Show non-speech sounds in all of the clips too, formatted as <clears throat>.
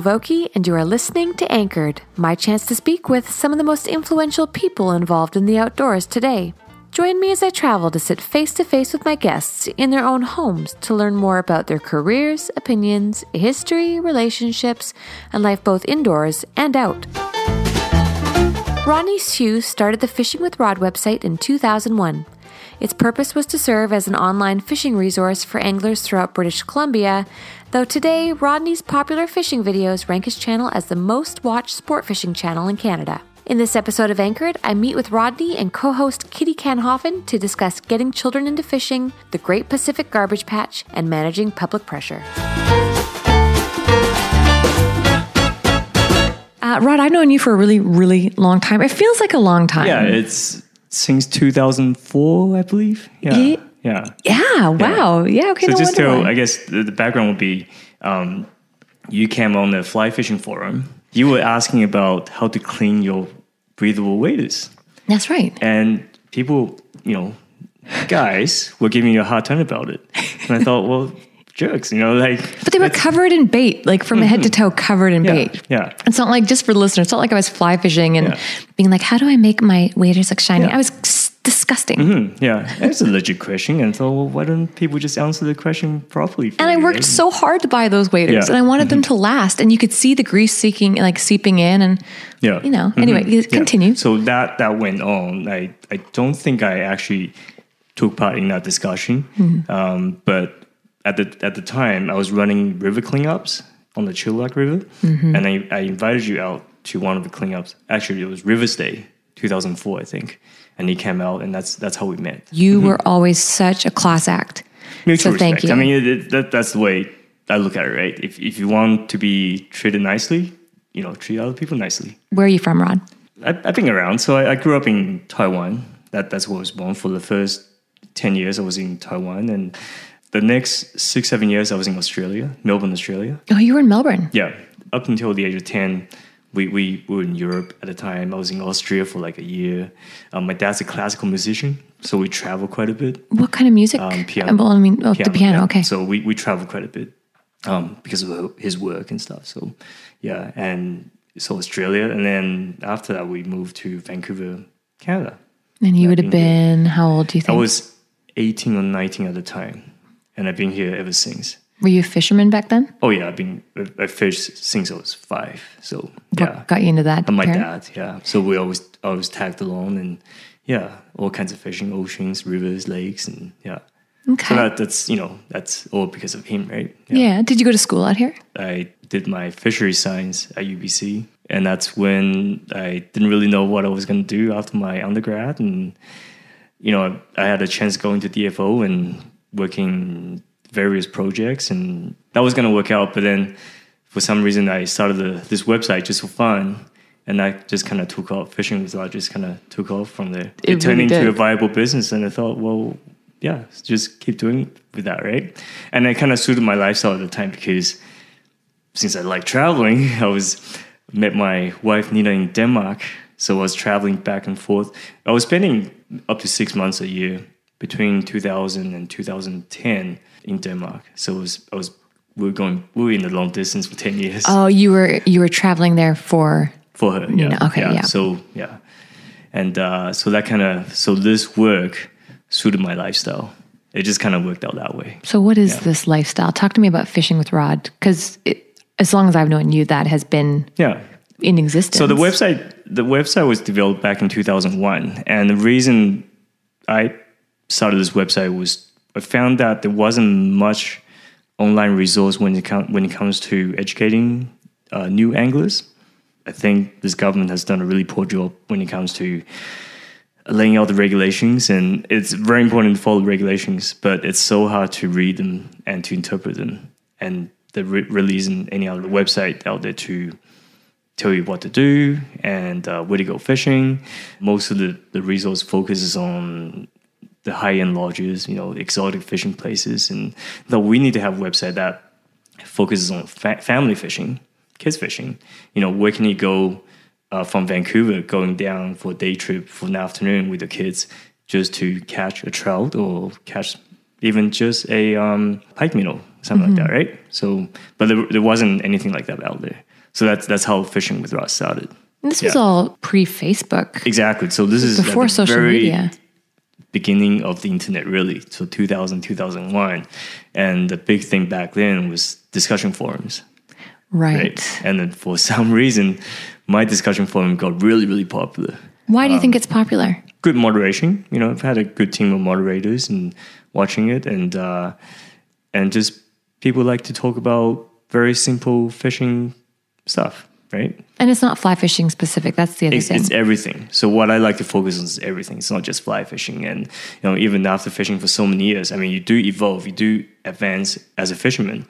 And you are listening to Anchored, my chance to speak with some of the most influential people involved in the outdoors today. Join me as I travel to sit face to face with my guests in their own homes to learn more about their careers, opinions, history, relationships, and life both indoors and out. Rodney Hsu started the Fishing with Rod website in 2001. Its purpose was to serve as an online fishing resource for anglers throughout British Columbia, though today Rodney's popular fishing videos rank his channel as the most watched sport fishing channel in Canada. In this episode of Anchored, I meet with Rodney and co host Kitty Kanhoffen to discuss getting children into fishing, the Great Pacific Garbage Patch, and managing public pressure. Uh, Rod, I've known you for a really, really long time. It feels like a long time. Yeah, it's since 2004, I believe. Yeah. Ye- Yeah. Yeah, wow. Yeah, okay. So no just to, why. I guess the, the background would be um, you came on the fly fishing forum. You were asking about how to clean your breathable waders. That's right. And people, you know, guys were giving you a hard time about it. And I thought, well, jerks, you know, like. But they were covered in bait, like from head to toe, covered in Yeah, bait. yeah. It's not like just for the listeners. It's not like I was fly fishing and Yeah. being like, "How do I make my waders look shiny?" Yeah. I was disgusting, Hmm, yeah, that's a legit question. And so, well, why don't people just answer the question properly? and I worked so hard to buy those waders, Yeah. Mm-hmm. and I wanted them to last. And you could see the grease seeking, like seeping in, and yeah. you know. Mhm. Anyway, Yeah. continue. So that that went on. I I don't think I actually took part in that discussion. Mm-hmm. Um, but at the at the time, I was running river cleanups on the Chilliwack River, Mm-hmm. and I, I invited you out to one of the cleanups. Actually, it was Rivers Day, 2004, I think. And he came out, and that's that's how we met. You were always such a class act. Mutual so thank respect. you. I mean, it, that, that's the way I look at it, right? If if you want to be treated nicely, you know, treat other people nicely. Where are you from, Rod? I, I've been around. So I, I grew up in Taiwan. That that's where I was born. For the first ten years, I was in Taiwan, and the next six seven years, I was in Australia, Melbourne, Australia. Oh, you were in Melbourne. Yeah, up until the age of ten, we, we were in Europe at the time. I was in Austria for like a year. Um, my dad's a classical musician, so we travel quite a bit. What kind of music? Um, piano. Well, I mean, oh, the piano. yeah. Okay. So we, we travel quite a bit um, because of his work and stuff. So yeah, and so Australia, and then after that we moved to Vancouver, Canada. and you would have been how old? Do you think? I was 18 or 19 at the time, and I've been here ever since. were you a fisherman back then? Oh yeah, I've been I fished since I was five. So yeah, got you into that? and my Karen? dad, yeah. So we always always tagged along, and yeah, all kinds of fishing, oceans, rivers, lakes, and yeah. Okay. So that, that's you know that's all because of him, right? yeah. Did you go to school out here? I did my fishery science at UBC, and that's when I didn't really know what I was going to do after my undergrad, and you know I had a chance going to DFO and working various projects, and that was going to work out. But then for some reason, I started a, this website just for fun. And that just kind of took off. Fishing with Rod just kind of took off from there. It turned really into did. a viable business, and I thought, well, yeah, just keep doing with that, right? And it kind of suited my lifestyle at the time because since I like traveling, <laughs> I was met my wife Nina in Denmark, so I was traveling back and forth. I was spending up to six months a year between 2000 and 2010 in Denmark. So it was I was we were going we were in the long distance for 10 years Oh, you were you were traveling there for for her. Yeah. okay, yeah. So yeah, and uh, so that kind of so this work suited my lifestyle. It just kind of worked out that way. So what is this lifestyle? Talk to me about fishing with Rod because as long as I've known you, that has been Yeah. in existence. So the website the website was developed back in 2001 and the reason I started this website was I found that there wasn't much online resource when it com- when it comes to educating uh, new anglers. I think this government has done a really poor job when it comes to laying out the regulations and it's very important to follow the regulations but it's so hard to read them and to interpret them and there re- really isn't any other website out there to tell you what to do and uh, where to go fishing most of the, the resource focuses on the high-end lodges you know exotic fishing places and though we need to have a website that focuses on fa- family fishing kids fishing you know where can you go uh, from Vancouver going down for a day trip for an afternoon with the kids just to catch a trout or catch even just a um, pike minnow, something like that, right? So, but there, there wasn't anything like that out there. So that's that's how fishing with rods started. And this was all pre Facebook, Exactly. So this is before social very media. Beginning of the internet, really. So 2000, 2001, and the big thing back then was discussion forums. Right. right? And then for <laughs> some reason, my discussion forum got really, really popular. Why do you think Um, it's popular? Good moderation, you know, I've had a good team of moderators and watching it, and uh, and just people like to talk about very simple fishing stuff, right? And it's not fly fishing specific. That's the other It's, thing. it's everything. So what I like to focus on is everything. It's not just fly fishing, and you know, even after fishing for so many years, I mean, you do evolve, you do advance as a fisherman.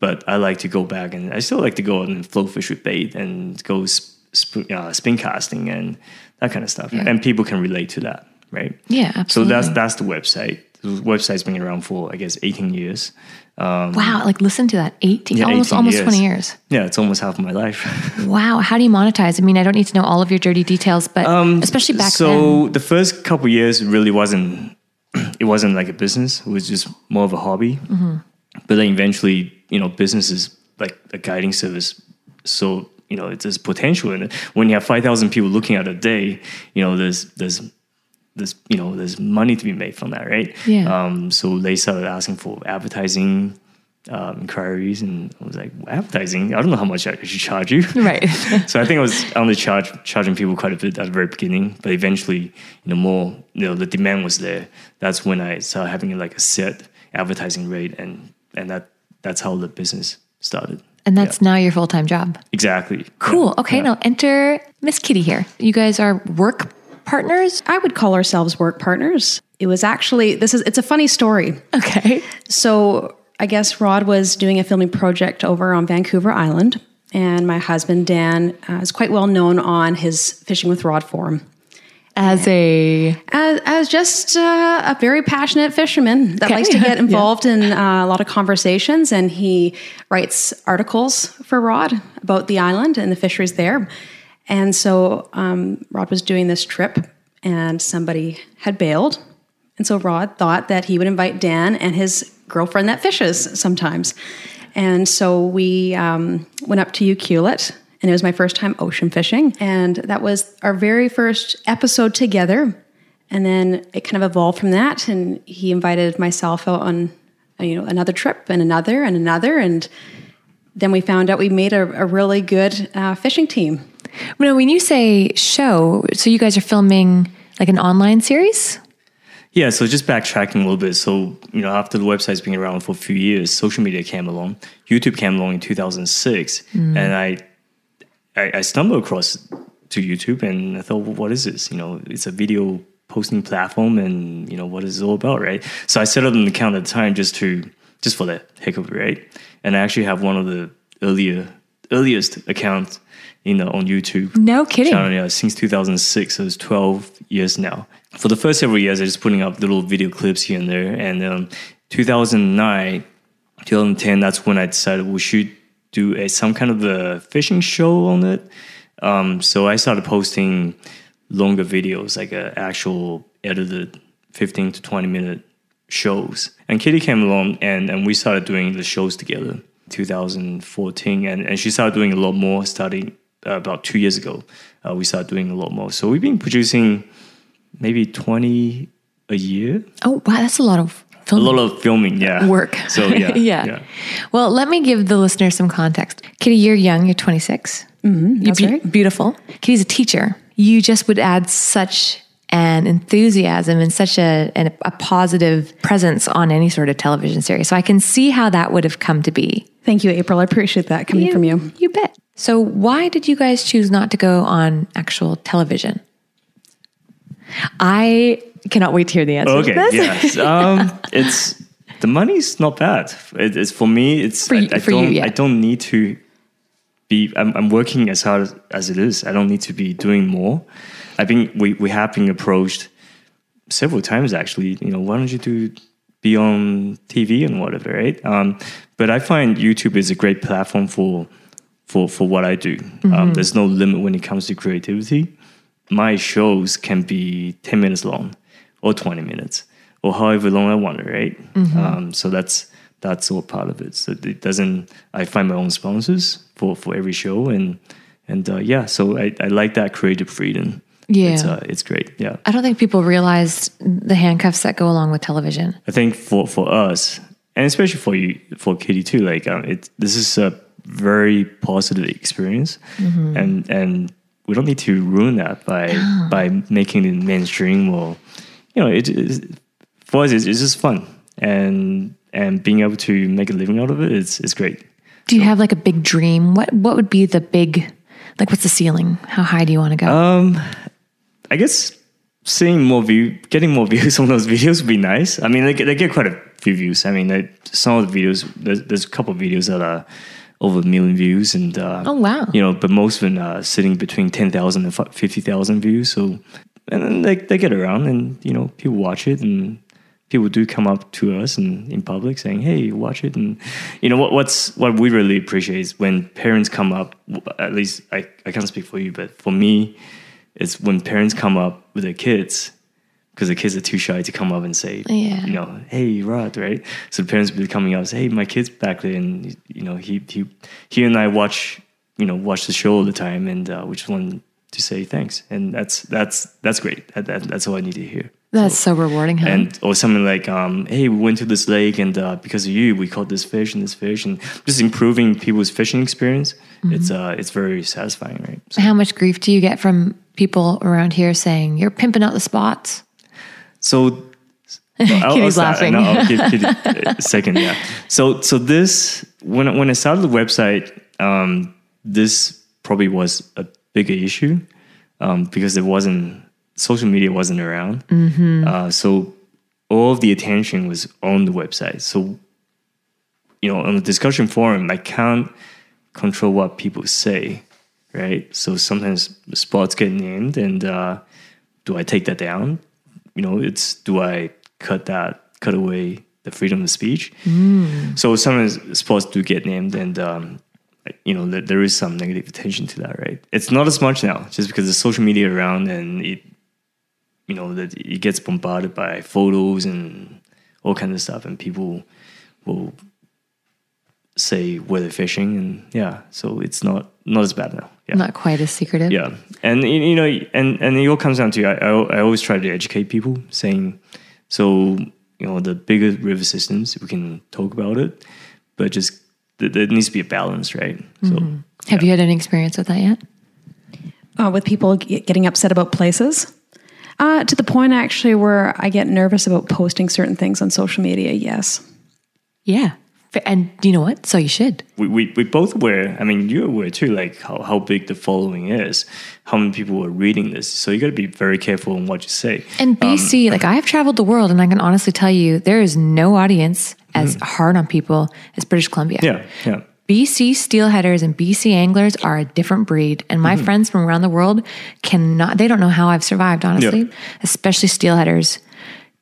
But I like to go back, and I still like to go out and flow fish with bait and go sp- uh, spin casting and that kind of stuff. And people can relate to that, right? yeah, absolutely. So that's that's the website. The website's been around for I guess 18 years. Wow. Like listen to that. 18, Yeah, almost, 18 almost years. 20 years. Yeah, it's almost half of my life. <laughs> Wow. How do you monetize? I mean, I don't need to know all of your dirty details, but especially back so then. the first couple years really wasn't <clears throat> it wasn't like a business it was just more of a hobby Mm-hmm. but then eventually you know business is like a guiding service so you know it's there's potential in it when you have 5000 people looking at a day you know there's there's there's you know there's money to be made from that right Yeah. um so they started asking for advertising um, inquiries and I was like advertising I don't know how much I should charge you <laughs> Right. <laughs> so I think I was only charge, charging people quite a bit at the very beginning, but eventually, you know, more, you know, the demand was there. That's when I started having like a set advertising rate, and and that that's how the business started. and that's now your full time job. Exactly. Cool. Yeah. Okay. Yeah. Now enter Miss Kitty here. You guys are work partners. I would call ourselves work partners. It was actually this is it's a funny story. Okay. So I guess Rod was doing a filming project over on Vancouver Island, and my husband Dan uh, is quite well known on his Fishing with Rod forum As a as, as just uh, a very passionate fisherman that Okay. likes to get <laughs> Yeah. involved in uh, a lot of conversations, and he writes articles for Rod about the island and the fisheries there. And so um, Rod was doing this trip, and somebody had bailed, and so Rod thought that he would invite Dan and his girlfriend that fishes sometimes. And so we um, went up to Ucluelet, and it was my first time ocean fishing. And that was our very first episode together. And then it kind of evolved from that. And he invited myself out on you know another trip and another and another. And then we found out we made a, a really good uh, fishing team. No, when you say show, so you guys are filming like an online series? Yeah, so just backtracking a little bit. So, you know, after the website's been around for a few years, social media came along. YouTube came along in 2006. Mm. And I, I, I stumbled across to YouTube and I thought, well, what is this? You know, it's a video posting platform and, you know, what is it all about, right? So I set up an account at the time just to, just for the heck of it, right? And I actually have one of the earlier, earliest accounts, you know, on YouTube No kidding. channel, yeah, since 2006. So it's 12 years now. For the first several years, I was just putting up little video clips here and there. And um, 2009, 2010, that's when I decided we should do a, some kind of a fishing show on it. Um, so I started posting longer videos, like a actual edited 15 to 20 minute shows. And Kitty came along and, and we started doing the shows together 2014. And, and she started doing a lot more starting uh, about two years ago. Uh, we started doing a lot more. So we've been producing maybe 20 a year. Oh, wow. That's a lot of A lot of filming, yeah. work. So <laughs> yeah. yeah. Well, let me give the listener some context. Kitty, you're young. You're 26. Mm-hmm, that's right. Beautiful. Kitty's a teacher. You just would add such an enthusiasm and such a, an, a positive presence on any sort of television series. So I can see how that would have come to be. Thank you, April. I appreciate that coming from you. You bet. So why did you guys choose not to go on actual television? I cannot wait to hear the answer. Okay, yes. <laughs> Um, it's the money's not bad. It, it's for me. It's For you- I, I for you, don't. yeah. I don't need to be. I'm, I'm working as hard as it is. I don't need to be doing more. I think we we have been approached several times actually. You know, why don't you do be on TV and whatever, right? Um, but I find YouTube is a great platform for for for what I do. Mm-hmm. Um, there's no limit when it comes to creativity. My shows can be ten minutes long or twenty minutes, or however long I want it, right? Um, so that's that's all part of it. So it doesn't. I find my own sponsors for for every show, and and uh, yeah, so I, I like that creative freedom. Yeah. it's, uh, it's great. Yeah, I don't think people realize the handcuffs that go along with television. I think for for us, and especially for you, for Kitty too, like um, it this is a very positive experience, and and we don't need to ruin that by by making it mainstream or you know it's for us it's, it's just fun and and being able to make a living out of it is is great. Do you have like a big dream? What what would be the big like what's the ceiling? How high do you want to go? Um, I guess seeing more view, getting more <laughs> views on those videos would be nice. I mean, they get, they get quite a few views. I mean, they, some of the videos, there's, there's a couple of videos that are over a million views, and uh, Oh, wow. you know, but most of them are sitting between ten thousand and fifty thousand views. So, and then they they get around, and you know, people watch it, and people do come up to us and in public saying, "Hey, watch it." And you know what what's what we really appreciate is when parents come up. At least I I can't speak for you, but for me, it's when parents come up with their kids because the kids are too shy to come up and say, Yeah. you know, hey, Rod, right? So the parents will be coming up and say, hey, my kid's back there, and you know, he he he and I watch you know watch the show all the time, and uh, we just want to say thanks, and that's that's that's great. That, that that's all I need to hear. That's so rewarding, huh? And or something like, um, hey, we went to this lake, and uh, because of you, we caught this fish and this fish, and just improving people's fishing experience. It's uh, it's very satisfying, right? So, How much grief do you get from people around here saying you're pimping out the spots? So <laughs> I'll, Kitty's laughing. Kitty <laughs> second. Yeah. So so this when when I started the website, um, this probably was a bigger issue um, because it wasn't social media wasn't around. Uh, so all of the attention was on the website. So you know, on the discussion forum, I can't control what people say, right? So sometimes spots get named, and uh, do I take that down? You know, it's do I cut that, cut away the freedom of speech? So sometimes spots do get named, and um, you know, there, there is some negative attention to that, right? It's not as much now, just because there's social media around, and it, you know, that it gets bombarded by photos and all kinds of stuff, and people will say where they're fishing, and yeah, so it's not not as bad now. Yeah. Not quite as secretive. Yeah, and you know, and and it all comes down to I, I I always try to educate people, saying so you know the bigger river systems we can talk about it, but just th- there needs to be a balance, right? So Have you had any experience with that yet? uh, with people g- getting upset about places. Uh, to the point actually where I get nervous about posting certain things on social media. Yes. Yeah. And you know what? So you should. we, we we both were. I mean, you're aware too, like how how big the following is, how many people are reading this. So you got to be very careful in what you say. And BC, um, like I have traveled the world and I can honestly tell you there is no audience as mm. hard on people as British Columbia. Yeah, yeah. BC steelheaders and BC anglers are a different breed. And my mm-hmm. friends from around the world cannot, they don't know how I've survived, honestly, Yeah. especially steelheaders.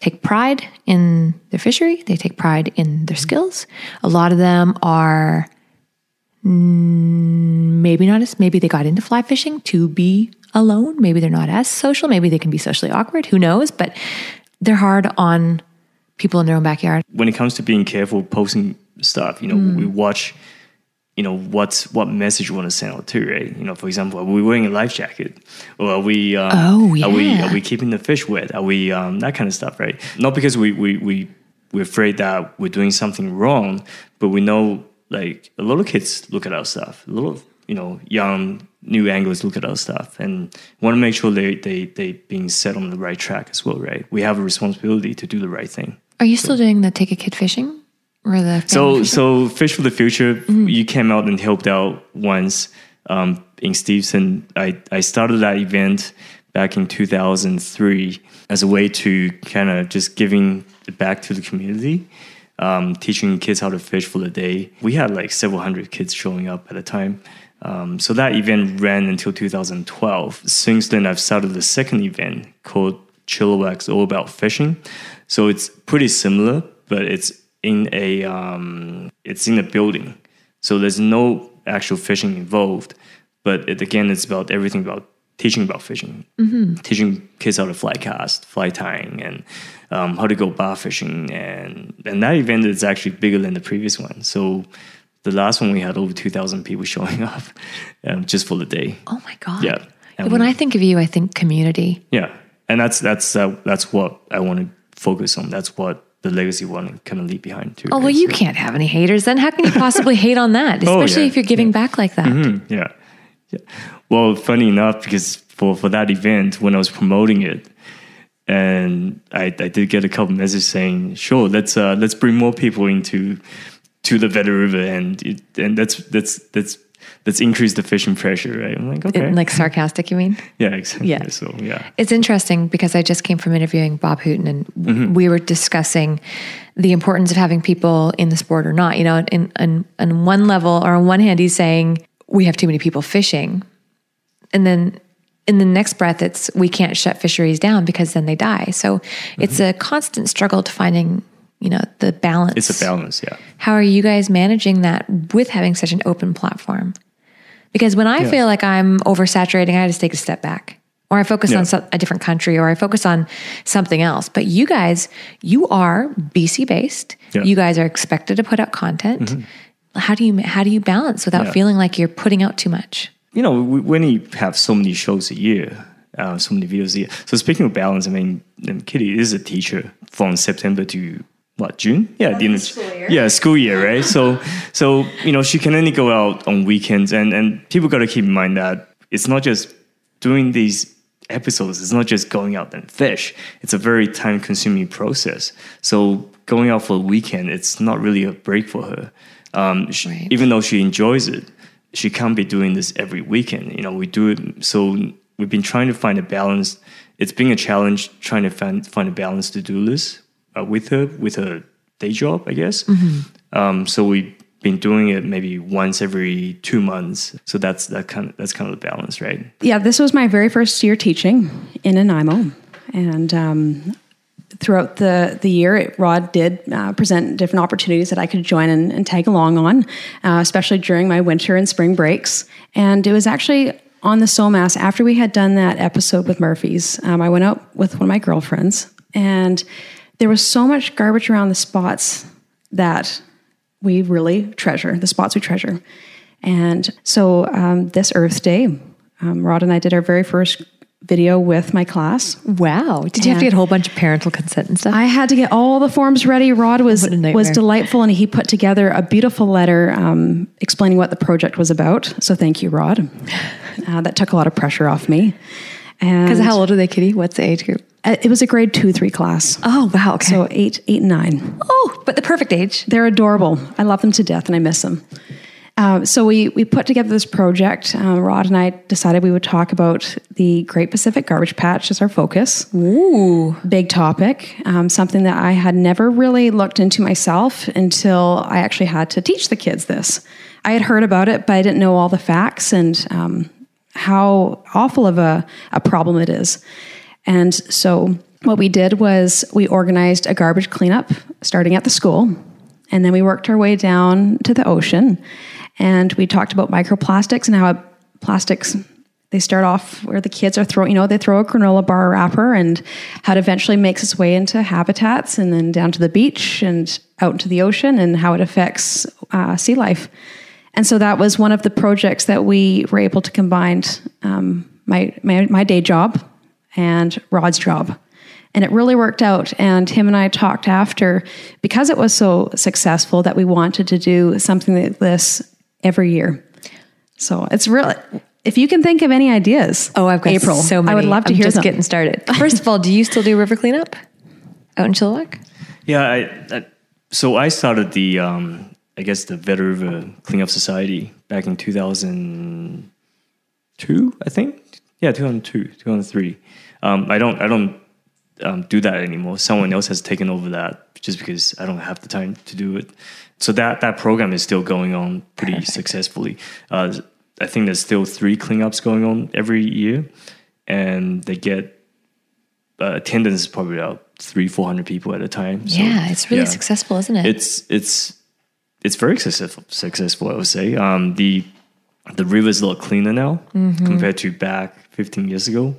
Take pride in their fishery, they take pride in their skills. A lot of them are mm, maybe not as, maybe they got into fly fishing to be alone. Maybe they're not as social. Maybe they can be socially awkward. Who knows? But they're hard on people in their own backyard. when it comes to being careful posting stuff, you know, we watch, you know, what's what message you want to send out to, right? You know, for example, are we wearing a life jacket, or are we? Um, Oh, Are we yeah. are we keeping the fish wet? Are we um, that kind of stuff, right? Not because we we we we're afraid that we're doing something wrong, but we know like a lot of kids look at our stuff. A lot of you know young new anglers look at our stuff and want to make sure they they they being set on the right track as well, right? We have a responsibility to do the right thing. Are you still doing the take a kid fishing? So, so Fish for the Future, you came out and helped out once um, in Stevenson. I, I started that event back in 2003 as a way to kind of just giving it back to the community, um, teaching kids how to fish for the day. We had like several hundred kids showing up at a time. Um, so that event ran until 2012. Since then, I've started the second event called Chilliwack's All About Fishing. So it's pretty similar, but it's in a um, it's in a building. So there's no actual fishing involved, but it, again, it's about everything about teaching about fishing, Mm-hmm. teaching kids how to fly cast, fly tying, and um, how to go bar fishing. And and that event is actually bigger than the previous one. So the last one we had over two thousand people <laughs> showing up um, just for the day. Oh my god. Yeah. And when we- I think of you, I think community. Yeah, and that's that's uh, that's what I want to focus on. That's what the legacy one kind of leave behind too. Oh well, you can't have any haters then. How can you possibly <laughs> hate on that? Oh, Especially yeah. if you're giving back like that. Yeah. yeah. Well, funny enough, because for, for that event, when I was promoting it, and I, I did get a couple messages saying, "Sure, let's uh, let's bring more people into to the Vedder River, and it, and that's that's that's let's increase the fishing pressure." Right? I'm like, okay, It- like sarcastic, you mean? yeah, exactly. Yeah. So yeah, It's interesting because I just came from interviewing Bob Hooton and Mm-hmm. we were discussing the importance of having people in the sport or not. You know, in, in, on one level or on one hand, he's saying we have too many people fishing. And then in the next breath, it's we can't shut fisheries down because then they die. So it's a constant struggle to finding, you know, the balance. Mm-hmm. it's a balance. Yeah. How are you guys managing that with having such an open platform? Because when I feel like I'm oversaturating, I just take a step back. Or I focus Yeah. on some, a different country, or I focus on something else. But you guys, you are BC based. Yeah. You guys are expected to put out content. How do you how do you balance without Yeah. feeling like you're putting out too much? you know, w- when you have so many shows a year, uh, so many videos a year. So speaking of balance, I mean, Kitty is a teacher from September to what June? Yeah, the end of- school year. yeah, school year, right? So, so you know, she can only go out on weekends, and and people got to keep in mind that it's not just doing these episodes. It's not just going out and fish. It's a very time consuming process. So going out for a weekend, it's not really a break for her. Um, she, Right. Even though she enjoys it, she can't be doing this every weekend. You know, we do it. So we've been trying to find a balance. It's been a challenge trying to find find a balance to do this uh, with her with her day job, I guess. Um, so we've been doing it maybe once every two months. So that's that kind of that's kind of the balance, right? yeah, this was my very first year teaching in Nanaimo, and um, throughout the the year, Rod did uh, present different opportunities that I could join and, and tag along on, uh, especially during my winter and spring breaks. And it was actually on the Somass after we had done that episode with Murphy's. Um, I went out with one of my girlfriends, and there was so much garbage around the spots that we really treasure, the spots we treasure. And so um, this Earth Day, um, Rod and I did our very first video with my class. Wow! Did you have to get a whole bunch of parental consent and stuff? I had to get all the forms ready. Rod was What a nightmare. was delightful, and he put together a beautiful letter um, explaining what the project was about. So thank you, Rod. <laughs> Uh, that took a lot of pressure off me. Because how old are they, Kitty? What's the age group? Uh, it was a grade two, three class. Oh wow! Okay. So eight, eight, and nine. oh, but the perfect age. They're adorable. I love them to death, and I miss them. Um, so we we put together this project. Um, Rod and I decided we would talk about the Great Pacific Garbage Patch as our focus. Ooh. Big topic, um, something that I had never really looked into myself until I actually had to teach the kids this. I had heard about it, but I didn't know all the facts and um, how awful of a, a problem it is. And so, what we did was we organized a garbage cleanup starting at the school, and then we worked our way down to the ocean. And we talked about microplastics and how plastics they start off where the kids are throwing, you know, they throw a granola bar wrapper and how it eventually makes its way into habitats and then down to the beach and out into the ocean and how it affects uh, sea life. And so that was one of the projects that we were able to combine um, my, my, my day job and Rod's job. And it really worked out. And him and I talked after, because it was so successful, that we wanted to do something like this every year. So it's really, if you can think of any ideas, Oh, I've got April. so many. I would love to I'm hear just them. getting started. <laughs> First of all, do you still do river cleanup out in Chilliwack? Yeah, I, I, so I started the, um, I guess, the Vedder River Cleanup Society back in 2002, I think. Yeah, 2002, 2003. Um, I don't, I don't um, do that anymore. Someone else has taken over that just because I don't have the time to do it. So that that program is still going on pretty <laughs> successfully. Uh, I think there's still three cleanups going on every year, and they get uh, attendance is probably about three, four hundred people at a time. So, yeah, it's really yeah. successful, isn't it? It's it's it's very successful. Successful, I would say. Um, the the river is a lot cleaner now Mm-hmm. compared to back 15 years ago.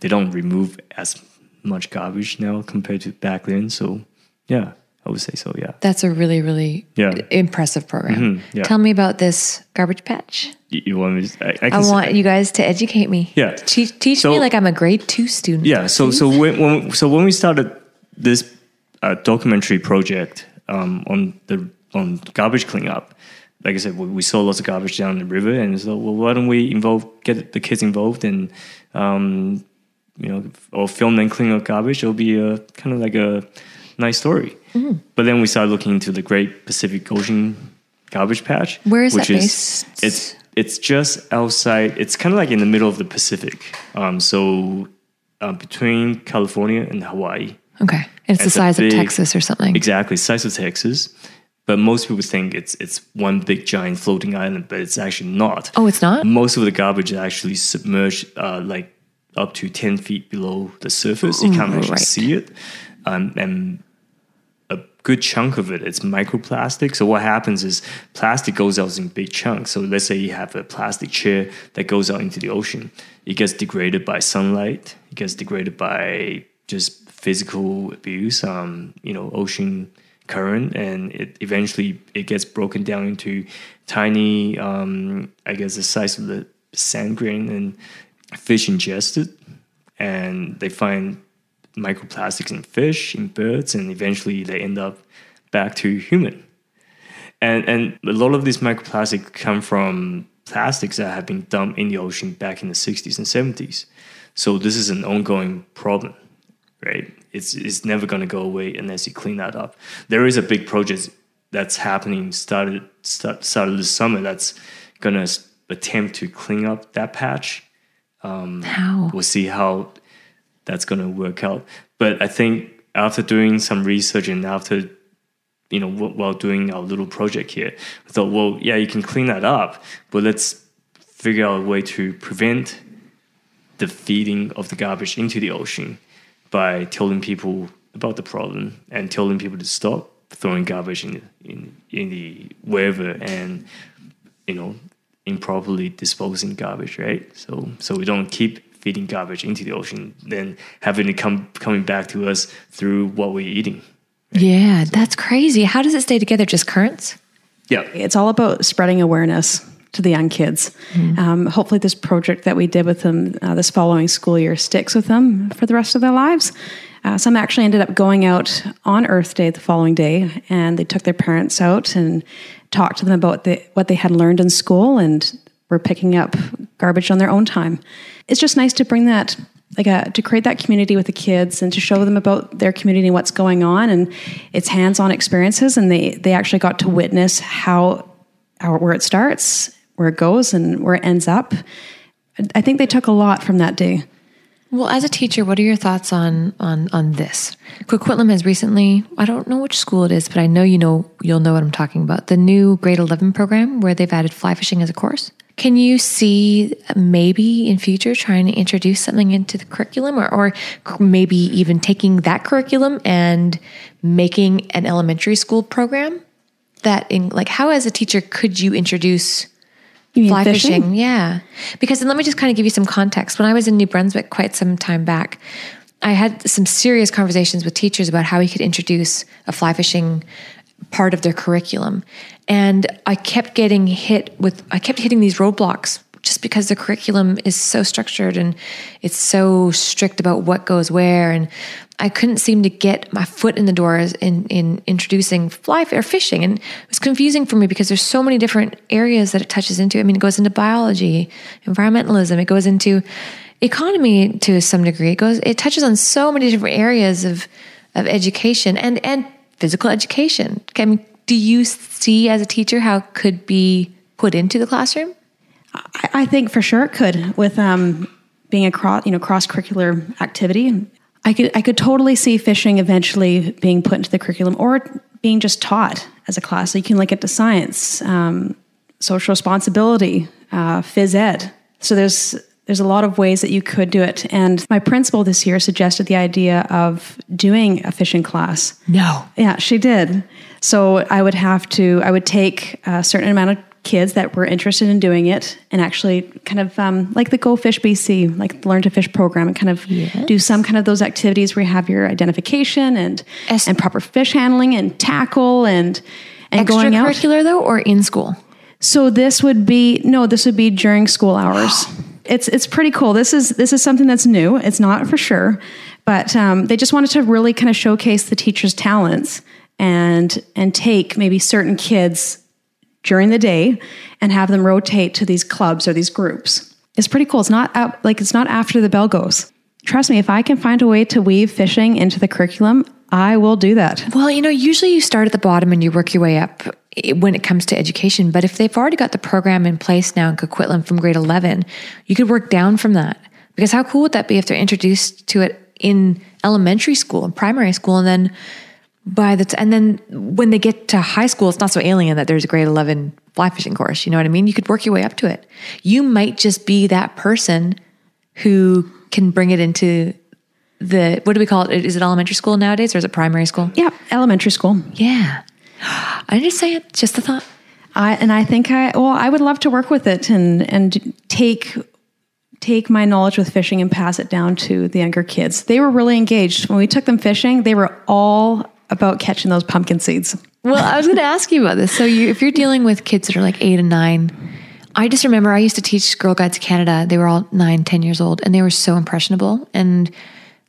They don't remove as much garbage now compared to back then. So yeah, I would say so. Yeah. That's a really, really Yeah. Mm-hmm. impressive program. yeah. Tell me about this garbage patch. You, you want me? To, I, I, I want you guys to educate me. Yeah. Teach, teach So- me like I'm a grade two student. Yeah. So so when, when so when we started this uh, documentary project um, on the on garbage cleanup, like I said, we, we saw lots of garbage down the river, and so well, why don't we involve get the kids involved and um, you know or film them cleaning up garbage? It'll be a kind of like a nice story. Mm-hmm. But then we started looking into the Great Pacific Ocean garbage patch. Where is which that is, based? It's it's just outside. It's kind of like in the middle of the Pacific. Um, so uh, between California and Hawaii. Okay. It's the It's a size big- of Texas or something. Exactly, size of Texas. But most people think it's it's one big giant floating island, but it's actually not. Oh, it's not? Most of the garbage is actually submerged, uh, like up to ten feet below the surface. You can't actually Right. see it, um, and a good chunk of it it is microplastic. So what happens is plastic goes out in big chunks. So let's say you have a plastic chair that goes out into the ocean. It gets degraded by sunlight. It gets degraded by just physical abuse. Um, you know, ocean current, and it eventually it gets broken down into tiny. Um, I guess the size of the sand grain, and fish ingest it, and they find microplastics in fish, in birds, and eventually they end up back to human. And and a lot of these microplastics come from plastics that have been dumped in the ocean back in the 60s and 70s. So this is an ongoing problem, right? It's it's never going to go away unless you clean that up. There is a big project that's happening started start, started this summer that's going to attempt to clean up that patch um, How? we'll see how that's going to work out. But I think after doing some research and after, you know, wh- while doing our little project here, I thought, well, yeah, you can clean that up, but let's figure out a way to prevent the feeding of the garbage into the ocean by telling people about the problem and telling people to stop throwing garbage in in in the wherever and you know improperly disposing garbage, right? So so we don't keep feeding garbage into the ocean, then having it come coming back to us through what we're eating. Yeah, that's crazy. How does it stay together? Just currents? Yeah, It's all about spreading awareness to the young kids. Um, hopefully, this project that we did with them uh, this following school year sticks with them for the rest of their lives. Uh, some actually ended up going out on Earth Day the following day, and they took their parents out and talked to them about the, what they had learned in school, and were picking up garbage on their own time. It's just nice to bring that like a, to create that community with the kids and to show them about their community and what's going on and it's hands-on experiences and they they actually got to witness how, how where it starts where it goes and where it ends up i think they took a lot from that day Well, as a teacher, what are your thoughts on on on this? Coquitlam has recently, I don't know which school it is, but I know you know you'll know what I'm talking about. The new grade 11 program where they've added fly fishing as a course. Can you see maybe in future trying to introduce something into the curriculum or, or maybe even taking that curriculum and making an elementary school program that in like how as a teacher could you introduce fly fishing? Yeah. Because let me just kind of give you some context. When I was in New Brunswick quite some time back, I had some serious conversations with teachers about how we could introduce a fly fishing part of their curriculum. And I kept getting hit with, I kept hitting these roadblocks just because the curriculum is so structured and it's so strict about what goes where. And I couldn't seem to get my foot in the door in, in introducing fly or fishing. And it was confusing for me because there's so many different areas that it touches into. I mean, it goes into biology, environmentalism, it goes into economy to some degree. It goes, it touches on so many different areas of, of education and, and physical education. Mean, do you see as a teacher how it could be put into the classroom? I, I think for sure it could with um, being a cross, you know, cross curricular activity. I could I could totally see fishing eventually being put into the curriculum or being just taught as a class. So you can link it to science, um, social responsibility, uh, phys ed. So there's there's a lot of ways that you could do it. And my principal this year suggested the idea of doing a fishing class. No. Yeah, she did. So I would have to, I would take a certain amount of kids that were interested in doing it and actually kind of um, like the Go Fish BC, like the Learn to Fish program, and kind of Yes. do some kind of those activities where you have your identification and and proper fish handling and tackle and and going out. Extracurricular though, or in school? So this would be no, this would be during school hours. <gasps> It's it's pretty cool. This is this is something that's new. It's not for sure, but um, they just wanted to really kind of showcase the teachers' talents and and take maybe certain kids during the day and have them rotate to these clubs or these groups. It's pretty cool. It's not like it's not after the bell goes. Trust me, if I can find a way to weave fishing into the curriculum, I will do that. Well, you know, usually you start at the bottom and you work your way up when it comes to education. But if they've already got the program in place now in Coquitlam from grade 11, you could work down from that. Because how cool would that be if they're introduced to it in elementary school and primary school and then by the t- and then when they get to high school it's not so alien that there's a grade 11 fly fishing course you know what i mean you could work your way up to it you might just be that person who can bring it into the what do we call it is it elementary school nowadays or is it primary school Yeah, elementary school. yeah. <gasps> I just say it, just a thought. I and I think I well I would love to work with it and and take take my knowledge with fishing and pass it down to the younger kids. They were really engaged when we took them fishing. They were all about catching those pumpkin seeds. Well, I was going to ask you about this. So, you, if you're dealing with kids that are like eight and nine, I just remember I used to teach Girl Guides Canada. They were all nine, ten years old, and they were so impressionable, and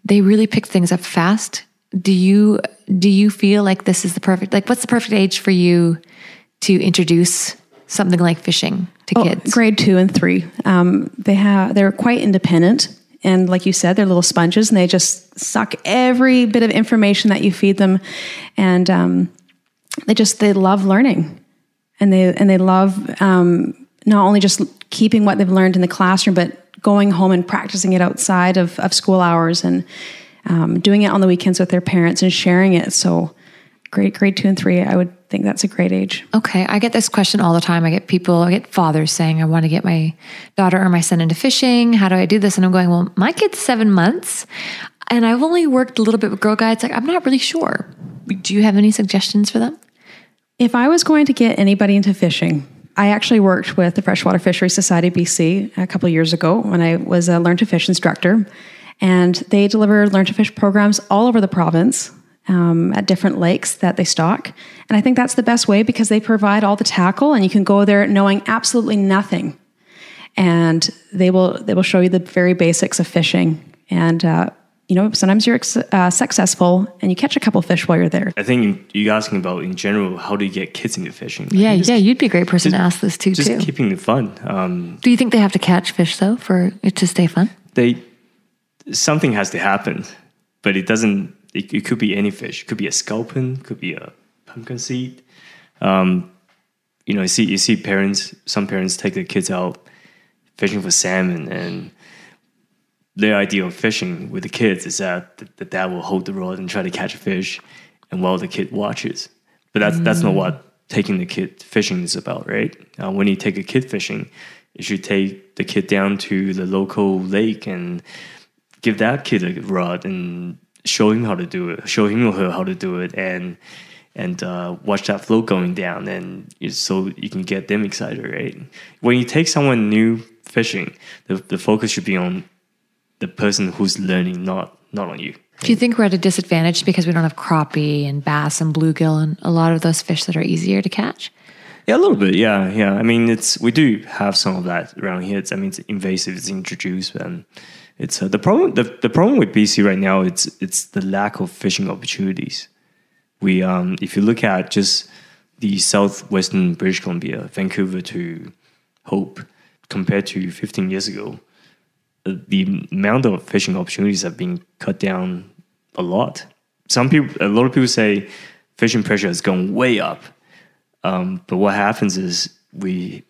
they really picked things up fast. Do you do you feel like this is the perfect like what's the perfect age for you to introduce something like fishing to kids? Grade two and three, um, they have they're quite independent, and like you said, they're little sponges, and they just suck every bit of information that you feed them, and um, they just they love learning, and they and they love um, not only just keeping what they've learned in the classroom, but going home and practicing it outside of, of school hours and um, doing it on the weekends with their parents and sharing it. So, grade grade two and three, I would think that's a great age. Okay, I get this question all the time. I get people, I get fathers saying, I want to get my daughter or my son into fishing. How do I do this? And I'm going, well, my kid's seven months and I've only worked a little bit with Girl Guides. Like, I'm not really sure. Do you have any suggestions for them? If I was going to get anybody into fishing, I actually worked with the Freshwater Fisheries Society BC a couple of years ago when I was a Learn to Fish instructor. And they deliver Learn to Fish programs all over the province um, at different lakes that they stock. And I think that's the best way because they provide all the tackle and you can go there knowing absolutely nothing. And they will, they will show you the very basics of fishing. And, uh, you know, sometimes you're ex- uh, successful and you catch a couple fish while you're there. I think you're asking about in general how do you get kids into fishing? Yeah, Just- yeah, you'd be a great person to ask this too, Just too. keeping it fun. Um, do you think they have to catch fish though for it to stay fun? they something has to happen, but it doesn't. It, it could be any fish. It could be a sculpin. Could be a pumpkin seed. Um, you know, you see, you see parents. Some parents take their kids out fishing for salmon, and their idea of fishing with the kids is that the, the dad will hold the rod and try to catch a fish, and while the kid watches. But that's that's not what taking the kid fishing is about, right? Uh, when you take a kid fishing, you should take the kid down to the local lake and give that kid a rod and show him how to do it, show him or her how to do it, and and uh, watch that float going down, and so you can get them excited, right? When you take someone new fishing, the, the focus should be on the person who's learning, not not on you. Do you think we're at a disadvantage because we don't have crappie and bass and bluegill and a lot of those fish that are easier to catch? Yeah, a little bit. Yeah, yeah. I mean, it's we do have some of that around here. It's I mean, it's invasive. It's introduced, and it's uh, the problem. The, the problem with BC right now. It's it's the lack of fishing opportunities. We um, if you look at just the southwestern British Columbia, Vancouver to Hope, compared to 15 years ago, uh, the amount of fishing opportunities have been cut down a lot. Some people, a lot of people say, fishing pressure has gone way up. Um, but what happens is we,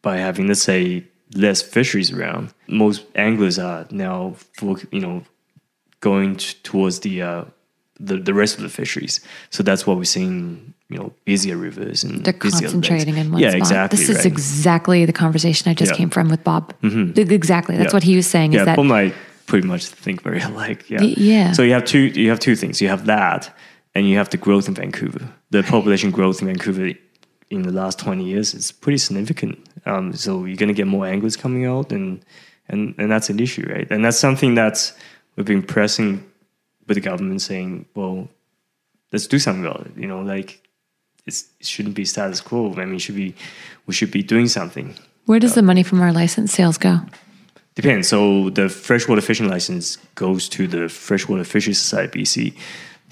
by having let's say less fisheries around, most anglers are now, fo- you know, going t- towards the, uh, the the rest of the fisheries. So that's what we're seeing. You know, busier rivers and They're concentrating in one yeah, spot. exactly. This is right. exactly the conversation I just Yeah. came from with Bob. Exactly. That's Yeah. what he was saying. yeah, is that Paul and I pretty much think very alike. Yeah. Yeah. So you have two. You have two things. You have that, and you have the growth in Vancouver. The population growth in Vancouver in the last 20 years is pretty significant. Um, so you're going to get more anglers coming out, and, and, and that's an issue, right? And that's something that's we've been pressing with the government saying, well, let's do something about it. You know, like it's, it shouldn't be status quo. I mean, should be we should be doing something. Where does the money from our license sales go? Depends. So the freshwater fishing license goes to the Freshwater Fisheries Society BC.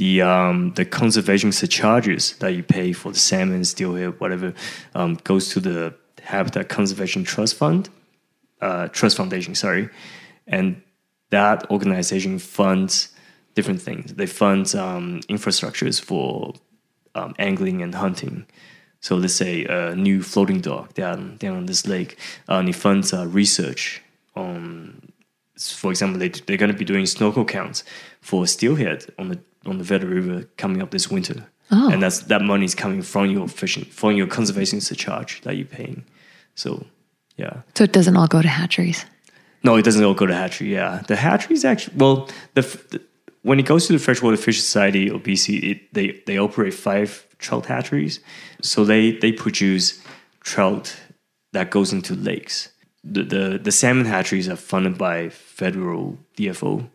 The um, the conservation surcharges that you pay for the salmon, steelhead, whatever, um, goes to the Habitat Conservation Trust Fund, uh, Trust Foundation. Sorry, and that organization funds different things. They fund um, infrastructures for um, angling and hunting. So let's say a new floating dock down down on this lake. Uh, it funds uh, research on, for example, they they're going to be doing snorkel counts for steelhead on the on the Vedder River coming up this winter. Oh. And that's that money is coming from your fishing from your conservation surcharge that you're paying. So yeah. So it doesn't all go to hatcheries. No, it doesn't all go to hatchery. Yeah, the hatcheries actually. Well, the, the when it goes to the Freshwater Fish Society or BC, it, they they operate five trout hatcheries, so they they produce trout that goes into lakes. The the, the salmon hatcheries are funded by federal DFO.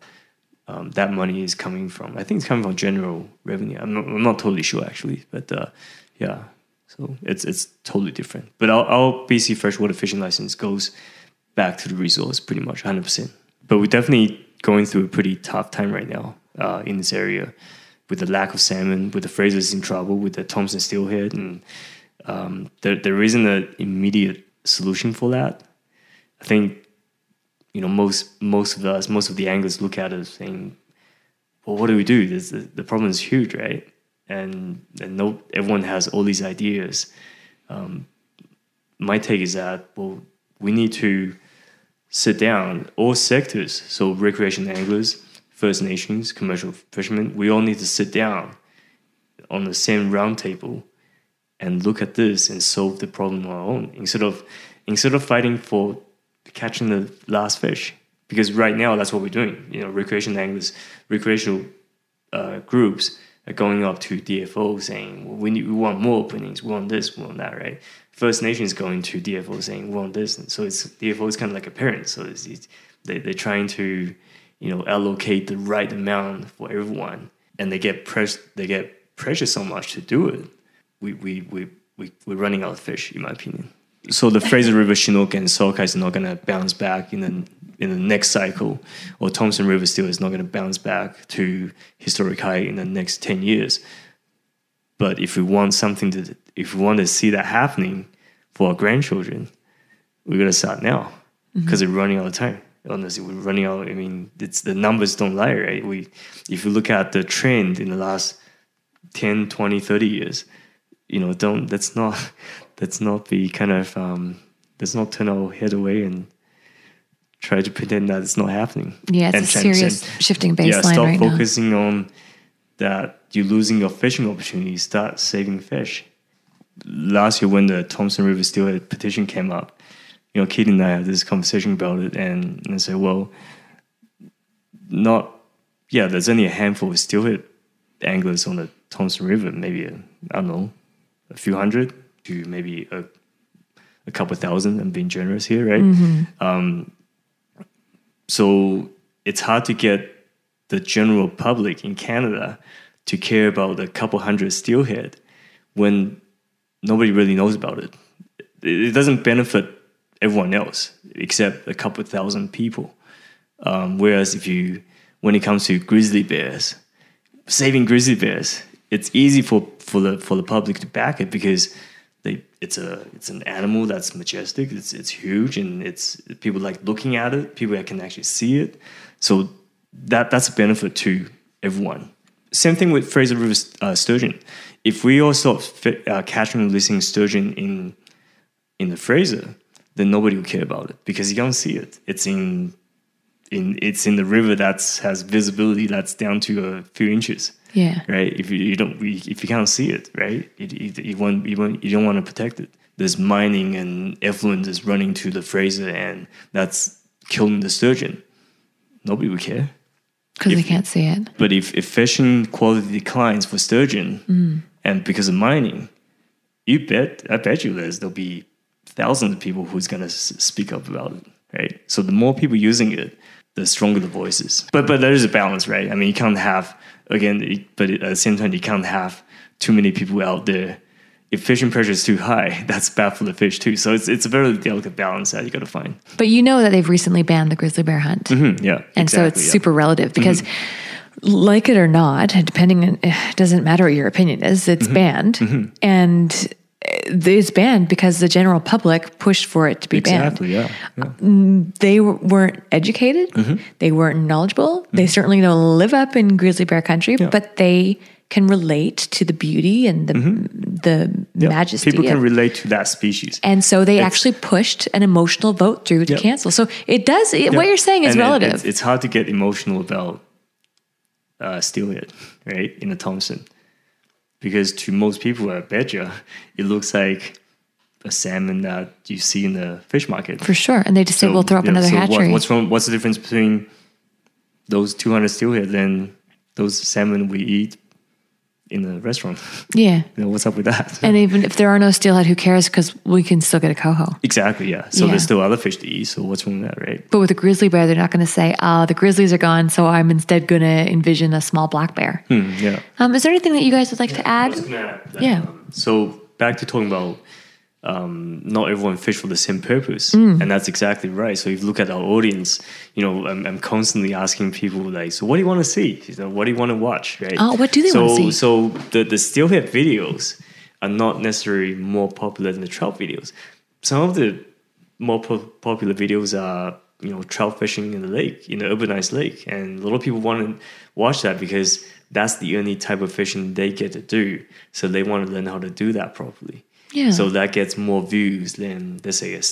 Um, that money is coming from I think it's coming from general revenue. I'm not, I'm not totally sure actually, but uh, yeah. So it's it's totally different. But our, our BC freshwater fishing license goes back to the resource pretty much 100%. But we're definitely going through a pretty tough time right now uh, in this area with the lack of salmon, with the Fraser's in trouble, with the Thompson steelhead, and um, there, there isn't an immediate solution for that. I think you know most most of us, most of the anglers look at it saying, "Well, what do we do? The, the problem is huge, right?" And and no, everyone has all these ideas. Um, my take is that well, we need to sit down all sectors, so recreation anglers, First Nations, commercial fishermen, we all need to sit down on the same round table and look at this and solve the problem on our own instead of instead of fighting for catching the last fish. Because right now that's what we're doing. You know, recreation anglers, recreational uh, groups are going up to DFO saying, well, we, need, we want more openings, we want this, we want that, right? First Nations going to DFO saying, we want this. And so it's DFO is kind of like a parent. So it's, it's, they, they're trying to, you know, allocate the right amount for everyone. And they get press, they get pressure so much to do it. We, we, we, we, we're running out of fish, in my opinion. So the Fraser River Chinook and Sockeye is not going to bounce back in the in the next cycle, or Thompson River still is not going to bounce back to historic high in the next 10 years. But if we want something to, if we want to see that happening for our grandchildren, we got to start now because mm-hmm. we're running out of time. Honestly, we're running out. I mean, it's the numbers don't lie, right? We, if you look at the trend in the last 10, 20, 30 years, you know, don't, let's not, let's not be kind of, um, let's not turn our head away and try to pretend that it's not happening. Yeah, it's and a serious and, shifting baseline yeah, stop right focusing on that you're losing your fishing opportunity. Start saving fish. Last year, when the Thompson River Steelhead petition came up, you know, Katie and I had this conversation about it, and, and I said, well, not, yeah, there's only a handful of steelhead anglers on the Thompson River, maybe, I I don't know, a few hundred to maybe a, a couple thousand. I'm being generous here, right? Mm-hmm. Um, so it's hard to get the general public in Canada to care about a couple hundred steelhead when nobody really knows about it. It doesn't benefit everyone else except a couple thousand people. Um, whereas if you, when it comes to grizzly bears, saving grizzly bears, it's easy for, for the for the public to back it because they it's a it's an animal that's majestic, it's it's huge, and it's people like looking at it. People that can actually see it, so that that's a benefit to everyone. Same thing with Fraser River uh, sturgeon. If we all stop fit, uh, catching and releasing sturgeon in in the Fraser, then nobody will care about it because you don't see it. It's in in it's in the river that has visibility that's down to a few inches. Yeah. Right. If you, you don't, if you can't see it, right, you, you, you want, you want, you don't want to protect it. There's mining and effluent is running to the Fraser, and that's killing the sturgeon. Nobody would care because they can't see it. But if, if fishing quality declines for sturgeon, Mm. and because of mining, you bet, I bet you there's there'll be thousands of people who's gonna s- speak up about it, right? So the more people using it, the stronger the voices. But but there is a balance, right? I mean, you can't have again, but at the same time, you can't have too many people out there. If fishing pressure is too high, <laughs> that's bad for the fish too. So it's it's a very delicate balance that you got to find. But you know that they've recently banned the grizzly bear hunt. Hmm, yeah, And so it's yeah. Mm-hmm. super relative because, like it or not, depending on, it doesn't matter what your opinion is, Mm-hmm. it's banned. And it's banned because the general public pushed for it to be Exactly, banned. yeah. yeah. They w- weren't educated, Mm-hmm. they weren't knowledgeable, they certainly don't live up in grizzly bear country, but they can relate to the beauty and the, the Mm-hmm. Yeah. majesty. People can of- relate to that species. and so they actually pushed an emotional vote through to Yep. cancel. So it does, it, what you're saying is And it- relative. it's, it's hard to get emotional about uh, steelhead, right, in a Thompson. Because to most people, I bet you, it looks like a salmon that you see in the fish market. For sure. And they just say, we'll throw up yeah, another so what- hatchery. what's wrong? What's the difference between those 200 steelhead and those salmon we eat in the restaurant? yeah. You know, what's up with that? And even if there are no steelhead, who cares? Because we can still get a coho. exactly, yeah. So Yeah. there's still other fish to eat. So what's wrong with that, right? But with a grizzly bear, they're not going to say, oh, the grizzlies are gone. So I'm instead going to envision a small black bear. Hmm, yeah. Um, is there anything that you guys would like to add? Yeah. Um, so back to talking about um, not everyone fish for the same purpose, Mm. and that's exactly right. So if you look at our audience, you know, I'm, I'm constantly asking people like, so what do you want to see? You know, what do you want to watch? Right? Oh, what do they so, wanna see? So the the steelhead videos are not necessarily more popular than the trout videos. Some of the more po- popular videos are you know trout fishing in the lake in the urbanized lake and a lot of people want to watch that because that's the only type of fishing they get to do so they want to learn how to do that properly Yeah. so that gets more views than let's say a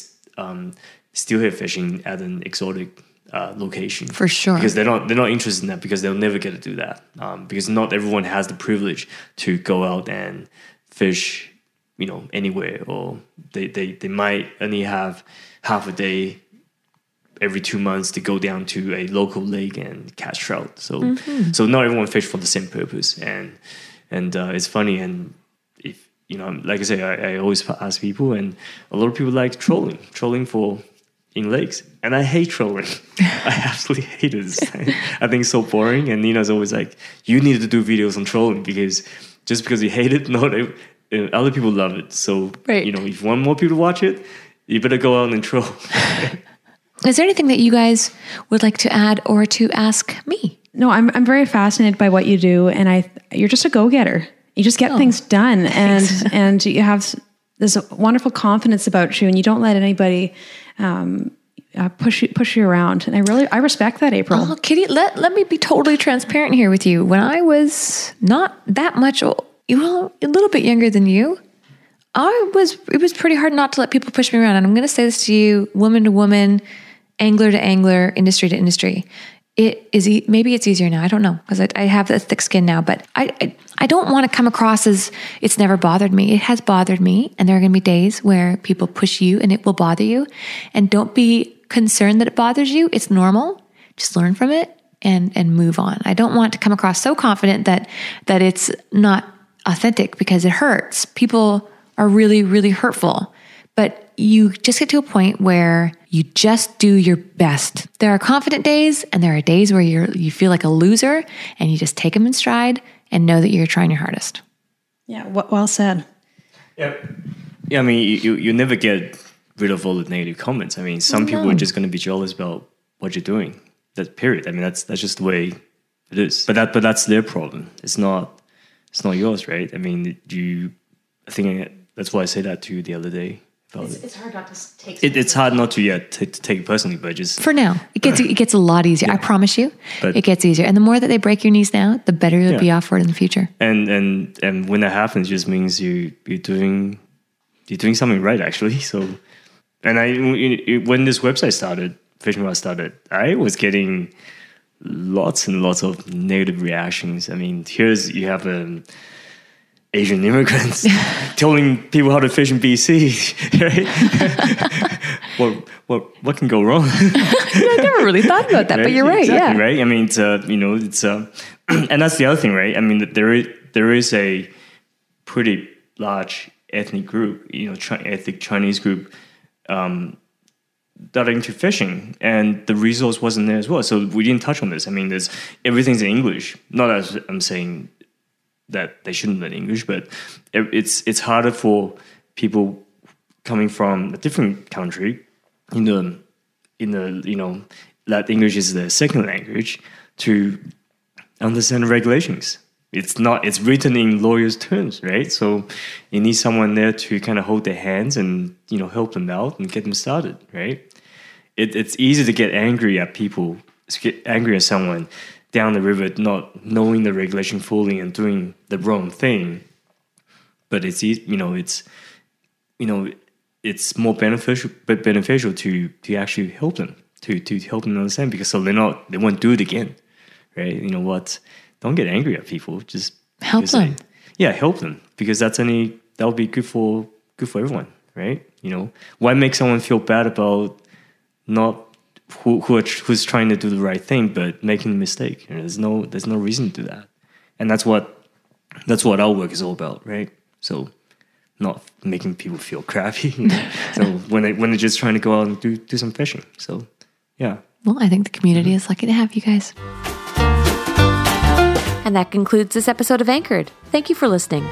um, steelhead fishing at an exotic uh, location For sure. because they're not they're not interested in that because they'll never get to do that um, because not everyone has the privilege to go out and fish you know anywhere or they, they, they might only have half a day every two months to go down to a local lake and catch trout so so not everyone fish for the same purpose and and uh, it's funny and you know like I say I, I always ask people and a lot of people like trolling trolling for in lakes and I hate trolling <laughs> I absolutely hate it <laughs> I think it's so boring and Nina's always like you need to do videos on trolling because just because you hate it <laughs> not ev- uh, other people love it so Right. you know if you want more people to watch it you better go out and troll Is there anything that you guys would like to add or to ask me? No, I'm I'm very fascinated by what you do, and I you're just a go getter. You just get Oh, things done, and <laughs> and you have this wonderful confidence about you, and you don't let anybody um, uh, push you push you around. And I really I respect that, April. Oh, Kitty, let, let me be totally transparent here with you. When I was not that much, old, well, a little bit younger than you, I was, it was pretty hard not to let people push me around. And I'm going to say this to you, woman to woman, angler to angler, industry to industry. It is e- maybe it's easier now. I don't know because I, I have the thick skin now, but I, I I don't want to come across as it's never bothered me. It has bothered me, and there are going to be days where people push you, and it will bother you. And don't be concerned that it bothers you. It's normal. Just learn from it and and move on. I don't want to come across so confident that that it's not authentic because it hurts. People are really really hurtful. But you just get to a point where you just do your best. There are confident days and there are days where you're you feel like a loser and you just take them in stride and know that you're trying your hardest. Yeah, well said. Yeah. Yeah, I mean, you, you, you never get rid of all the negative comments. I mean, some people are just going to be jealous about what you're doing. That period. I mean, that's that's just the way it is. But that but that's their problem. It's not it's not yours, right? I mean, you. I think that's why I say that to you the other day about it. It's hard not to take. it. It's hard not to yeah to, to take it personally, but just For now, it gets it gets a lot easier. I promise you, But- it gets easier. And the more that they break your knees now, the better you'll Yeah. be off for it in the future. and and and when that happens, it just means you you're doing you're doing something right actually. So, and I when this website started, Fishing Rod started, I was getting lots and lots of negative reactions. I mean, here's you have um, Asian immigrants <laughs> telling people how to fish in BC, <laughs> right? <laughs> what what what can go wrong? I never really thought about that, but you're right. Exactly, yeah. right. I mean, it's uh, you know, it's uh, <clears throat> and that's the other thing, right? I mean, there is there is a pretty large ethnic group, you know, chi- ethnic Chinese group, um, that are into fishing, and the resource wasn't there as well. So we didn't touch on this. I mean, there's everything's in English. Not as I'm saying that they shouldn't learn English, but it's it's harder for people coming from a different country in the in the you know that English is their second language to understand regulations. It's not it's written in lawyers' terms, right? So you need someone there to kind of hold their hands and you know help them out and get them started, right? It, it's easy to get angry at people, get angry at someone down the river not knowing the regulation fully and doing the wrong thing. But it's you know it's you know it's more beneficial but beneficial to to actually help them to to help them understand because so they're not they won't do it again right you know what don't get angry at people just Help them. yeah help them because that's any that would be good for good for everyone right you know why make someone feel bad about not who, who are, who's trying to do the right thing but making a mistake You know, there's no there's no reason to do that and that's what that's what our work is all about right so not making people feel crappy. you <laughs> know. so when they when they're just trying to go out and do do some fishing. So yeah. Well, I think the community mm-hmm. is lucky to have you guys. And that concludes this episode of Anchored. Thank you for listening.